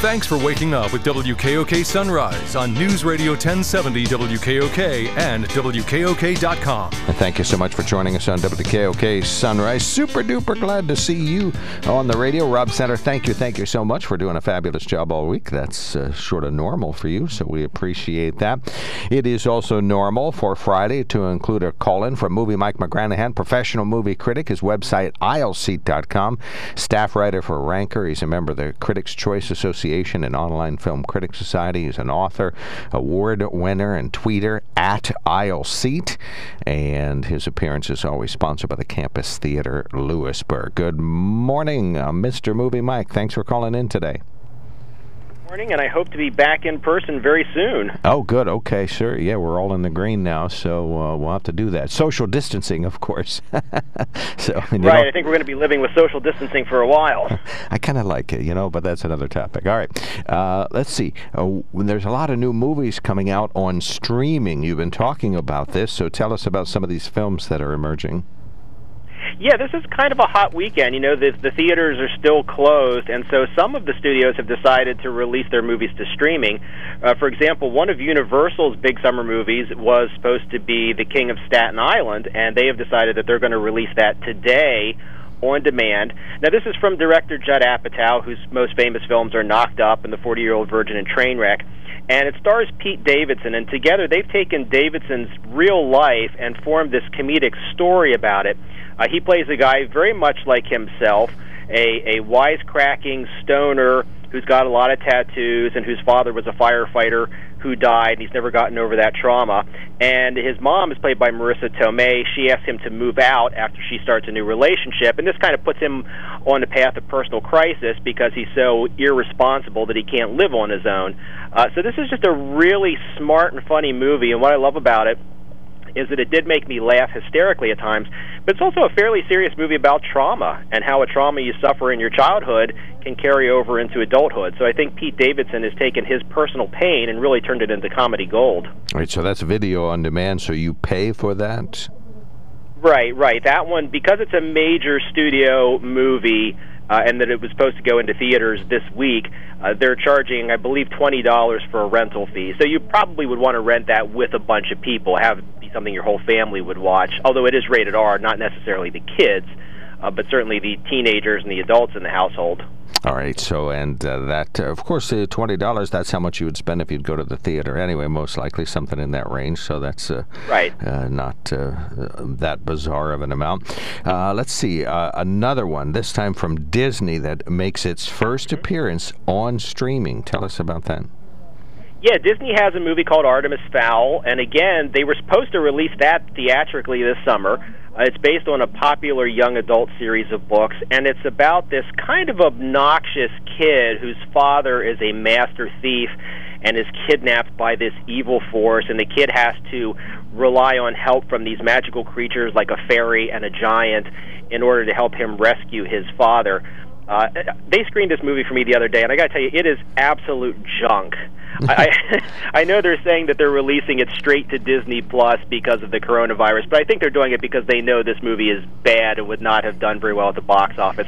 Thanks for waking up with WKOK Sunrise on News Radio 1070 WKOK and WKOK.com. And thank you so much for joining us on WKOK Sunrise. Super duper glad to see you on the radio. Rob Center, thank you, thank you so much for doing a fabulous job all week. That's uh, sort of normal for you, so we appreciate that. It is also normal for Friday to include a call in from movie Mike McGranaghan, professional movie critic, his website, aisleseat.com, staff writer for Ranker. He's a member of the Critics' Choice Association and Online Film Critics Society. He's an author, award winner, and tweeter at Aisle Seat. And his appearance is always sponsored by the Campus Theater Lewisburg. Good morning, uh, Mr. Movie Mike. Thanks for calling in today morning, and I hope to be back in person very soon. Oh, good. Okay, sure. Yeah, we're all in the green now, so uh, we'll have to do that. Social distancing, of course. so right. I think we're going to be living with social distancing for a while. I kind of like it, you know, but that's another topic. All right. Uh, let's see. Uh, there's a lot of new movies coming out on streaming. You've been talking about this, so tell us about some of these films that are emerging. Yeah, this is kind of a hot weekend. You know, the, the theaters are still closed, and so some of the studios have decided to release their movies to streaming. Uh, for example, one of Universal's big summer movies was supposed to be The King of Staten Island, and they have decided that they're going to release that today on demand. Now, this is from director Judd Apatow, whose most famous films are Knocked Up and The 40 Year Old Virgin and Trainwreck. And it stars Pete Davidson, and together they've taken Davidson's real life and formed this comedic story about it. Uh, he plays a guy very much like himself, a, a wisecracking stoner who's got a lot of tattoos and whose father was a firefighter who died. And he's never gotten over that trauma. And his mom is played by Marisa Tomei. She asks him to move out after she starts a new relationship, and this kind of puts him on the path of personal crisis because he's so irresponsible that he can't live on his own. Uh, so this is just a really smart and funny movie, and what I love about it is that it did make me laugh hysterically at times, but it's also a fairly serious movie about trauma and how a trauma you suffer in your childhood can carry over into adulthood. So I think Pete Davidson has taken his personal pain and really turned it into comedy gold. All right, so that's video on demand, so you pay for that? Right, right. That one, because it's a major studio movie, uh, and that it was supposed to go into theaters this week. Uh, they're charging, I believe, twenty dollars for a rental fee. So you probably would want to rent that with a bunch of people, have it be something your whole family would watch. Although it is rated R, not necessarily the kids, but certainly the teenagers and the adults in the household. All right. So, and uh, that, uh, of course, uh, twenty dollars. That's how much you would spend if you'd go to the theater. Anyway, most likely something in that range. So that's uh, right. Uh, not uh, that bizarre of an amount. let's see another one. This time from Disney that makes its first mm-hmm. appearance on streaming. Tell us about that. Yeah, Disney has a movie called Artemis Fowl, and again, they were supposed to release that theatrically this summer. Uh, it's based on a popular young adult series of books, and it's about this kind of obnoxious kid whose father is a master thief and is kidnapped by this evil force, and the kid has to rely on help from these magical creatures like a fairy and a giant in order to help him rescue his father. Uh, they screened this movie for me the other day, and I got to tell you, it is absolute junk. I, I know they're saying that they're releasing it straight to Disney Plus because of the coronavirus, but I think they're doing it because they know this movie is bad and would not have done very well at the box office.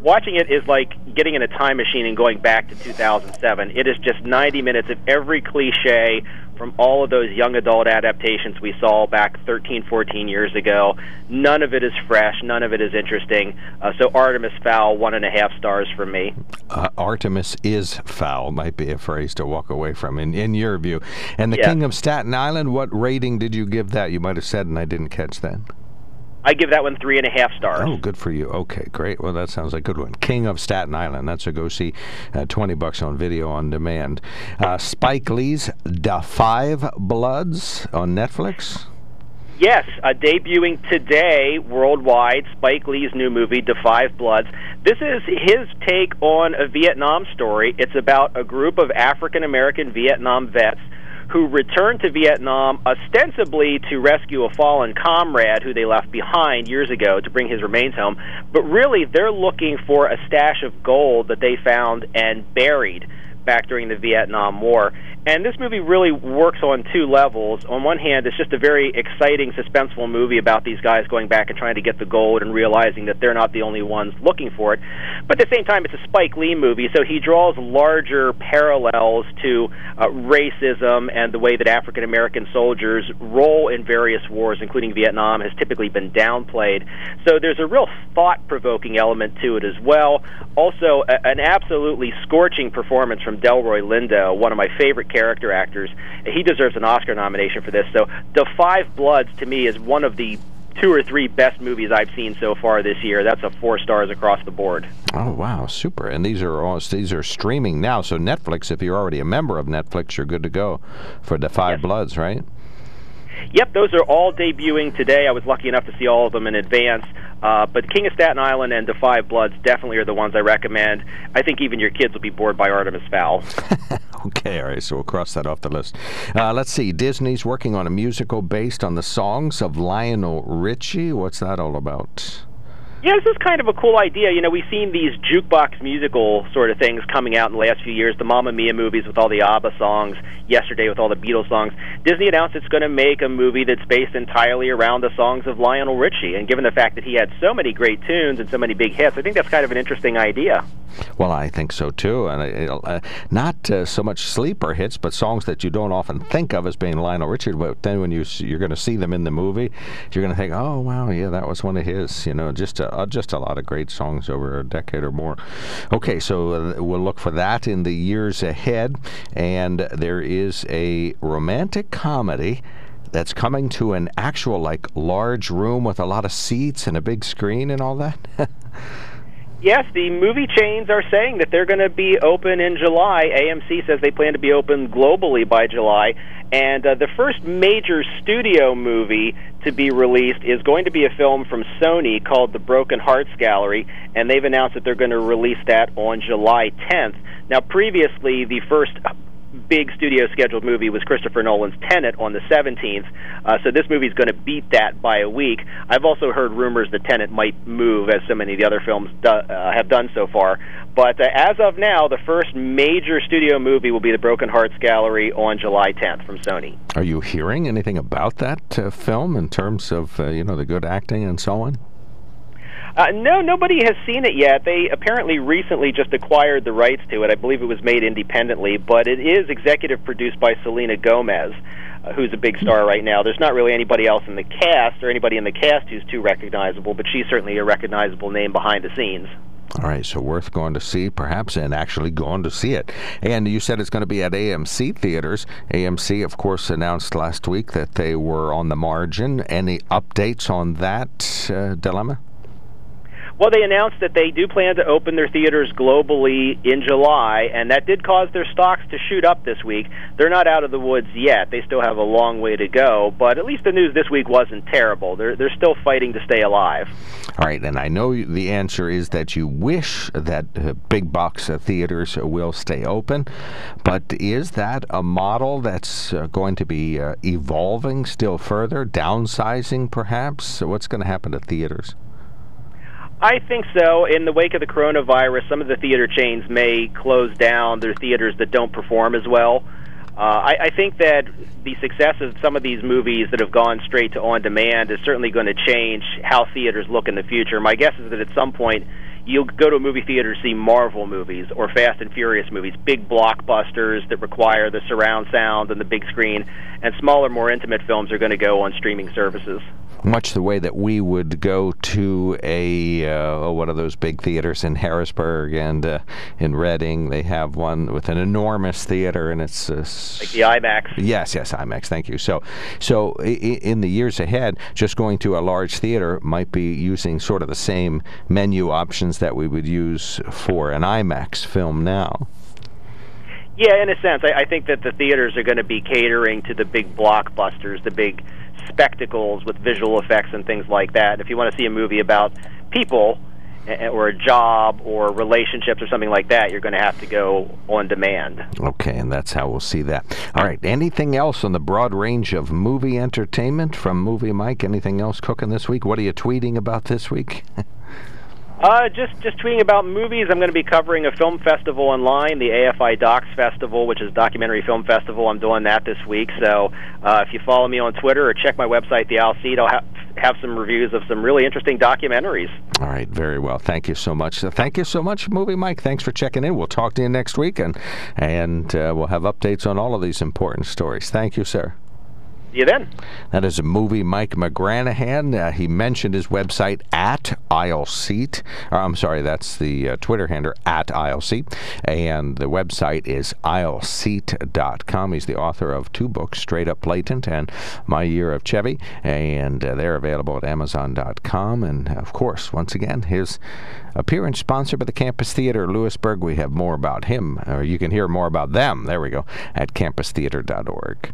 Watching it is like getting in a time machine and going back to 2007. It is just 90 minutes of every cliche from all of those young adult adaptations we saw back 13, 14 years ago. None of it is fresh. None of it is interesting. Uh, so Artemis Fowl, one and a half stars from me. Uh, Artemis is foul might be a phrase to walk away from, in, in your view. And the yeah. King of Staten Island, what rating did you give that? You might have said, and I didn't catch that. I give that one three and a half stars. Oh, good for you. Okay, great. Well, that sounds like a good one. King of Staten Island. That's a go see. Uh, Twenty bucks on video on demand. Uh, Spike Lee's Da Five Bloods on Netflix. Yes, uh, debuting today worldwide, Spike Lee's new movie, Da Five Bloods. This is his take on a Vietnam story. It's about a group of African American Vietnam vets who returned to Vietnam ostensibly to rescue a fallen comrade who they left behind years ago to bring his remains home. But really, they're looking for a stash of gold that they found and buried back during the Vietnam War. And this movie really works on two levels. On one hand, it's just a very exciting, suspenseful movie about these guys going back and trying to get the gold and realizing that they're not the only ones looking for it. But at the same time, it's a Spike Lee movie, so he draws larger parallels to uh, racism and the way that African American soldiers' role in various wars, including Vietnam, has typically been downplayed. So there's a real thought provoking element to it as well. Also, a- an absolutely scorching performance from Delroy Lindo, one of my favorite character actors. He deserves an Oscar nomination for this. So, The Five Bloods to me is one of the two or three best movies I've seen so far this year. That's a four stars across the board. Oh wow, super! And these are all these are streaming now. So Netflix, if you're already a member of Netflix, you're good to go for the Five Yes. Bloods, right? Yep, those are all debuting today. I was lucky enough to see all of them in advance. Uh, but King of Staten Island and Five Bloods definitely are the ones I recommend. I think even your kids will be bored by Artemis Fowl. Okay, all right, so we'll cross that off the list. Uh, let's see. Disney's working on a musical based on the songs of Lionel Richie. What's that all about? Yeah, this is kind of a cool idea. You know, we've seen these jukebox musical sort of things coming out in the last few years. The Mamma Mia movies with all the ABBA songs, yesterday with all the Beatles songs. Disney announced it's going to make a movie that's based entirely around the songs of Lionel Richie. And given the fact that he had so many great tunes and so many big hits, I think that's kind of an interesting idea. Well, I think so too, and uh, uh, not uh, so much sleeper hits, but songs that you don't often think of as being Lionel Richie. But then when you you're going to see them in the movie, you're going to think, oh wow, yeah, that was one of his. You know, just a, uh, just a lot of great songs over a decade or more. Okay, so uh, we'll look for that in the years ahead, and there is a romantic comedy. That's coming to an actual like large room with a lot of seats and a big screen and all that. Yes, the movie chains are saying that they're going to be open in July. AMC says they plan to be open globally by July. And uh, the first major studio movie to be released is going to be a film from Sony called The Broken Hearts Gallery, and they've announced that they're going to release that on July 10th. Now, previously, the first big studio scheduled movie was Christopher Nolan's Tenet on the 17th. Uh, so this movie is going to beat that by a week. I've also heard rumors that Tenet might move, as so many of the other films do, uh, have done so far. But uh, as of now, the first major studio movie will be The Broken Hearts Gallery on July 10th from Sony. Are you hearing anything about that uh, film in terms of uh, you know the good acting and so on? Uh, no, nobody has seen it yet. They apparently recently just acquired the rights to it. I believe it was made independently, but it is executive produced by Selena Gomez, uh, who's a big star right now. There's not really anybody else in the cast or anybody in the cast who's too recognizable, but she's certainly a recognizable name behind the scenes. All right, so worth going to see, perhaps, and actually going to see it. And you said it's going to be at AMC theaters. AMC, of course, announced last week that they were on the margin. Any updates on that uh, dilemma? Well, they announced that they do plan to open their theaters globally in July, and that did cause their stocks to shoot up this week. They're not out of the woods yet. They still have a long way to go, but at least the news this week wasn't terrible. They're they're still fighting to stay alive. All right, and I know the answer is that you wish that uh, big box uh, theaters will stay open, but is that a model that's uh, going to be uh, evolving still further, downsizing perhaps? What's going to happen to theaters? I think so. In the wake of the coronavirus, some of the theater chains may close down their theaters that don't perform as well. Uh, I, I think that the success of some of these movies that have gone straight to on demand is certainly going to change how theaters look in the future. My guess is that at some point you'll go to a movie theater to see Marvel movies or Fast and Furious movies, big blockbusters that require the surround sound and the big screen, and smaller, more intimate films are going to go on streaming services. much the way that we would go to a uh, one of those big theaters in Harrisburg and uh, in Reading. They have one with an enormous theater, and it's uh, Like the IMAX. Yes, yes, IMAX. Thank you. So, so in the years ahead, just going to a large theater might be using sort of the same menu options that we would use for an IMAX film now. Yeah, in a sense, I, I think that the theaters are going to be catering to the big blockbusters, the big spectacles with visual effects and things like that. If you want to see a movie about people or a job or relationships or something like that, you're going to have to go on demand. Okay, and that's how we'll see that. All right. Anything else on the broad range of movie entertainment from Movie Mike? Anything else cooking this week? What are you tweeting about this week? Uh, just just tweeting about movies. I'm going to be covering a film festival online, the AFI Docs Festival, which is Documentary Film Festival. I'm doing that this week. So uh, if you follow me on Twitter or check my website, the Aisle Seat, I'll ha- have some reviews of some really interesting documentaries. All right, very well. Thank you so much. Thank you so much, Movie Mike. Thanks for checking in. We'll talk to you next week, and and uh, we'll have updates on all of these important stories. Thank you, sir. See you then. That is a movie Mike McGranaghan. Uh, he mentioned his website at Aisle Seat. Or, I'm sorry, that's the uh, Twitter handle at Aisle Seat. And the website is aisleseat.com. He's the author of two books, Straight Up Blatant and My Year of Chevy. And uh, they're available at amazon.com. And of course, once again, his appearance sponsored by the Campus Theater Lewisburg. We have more about him, or you can hear more about them. There we go, at campustheater.org.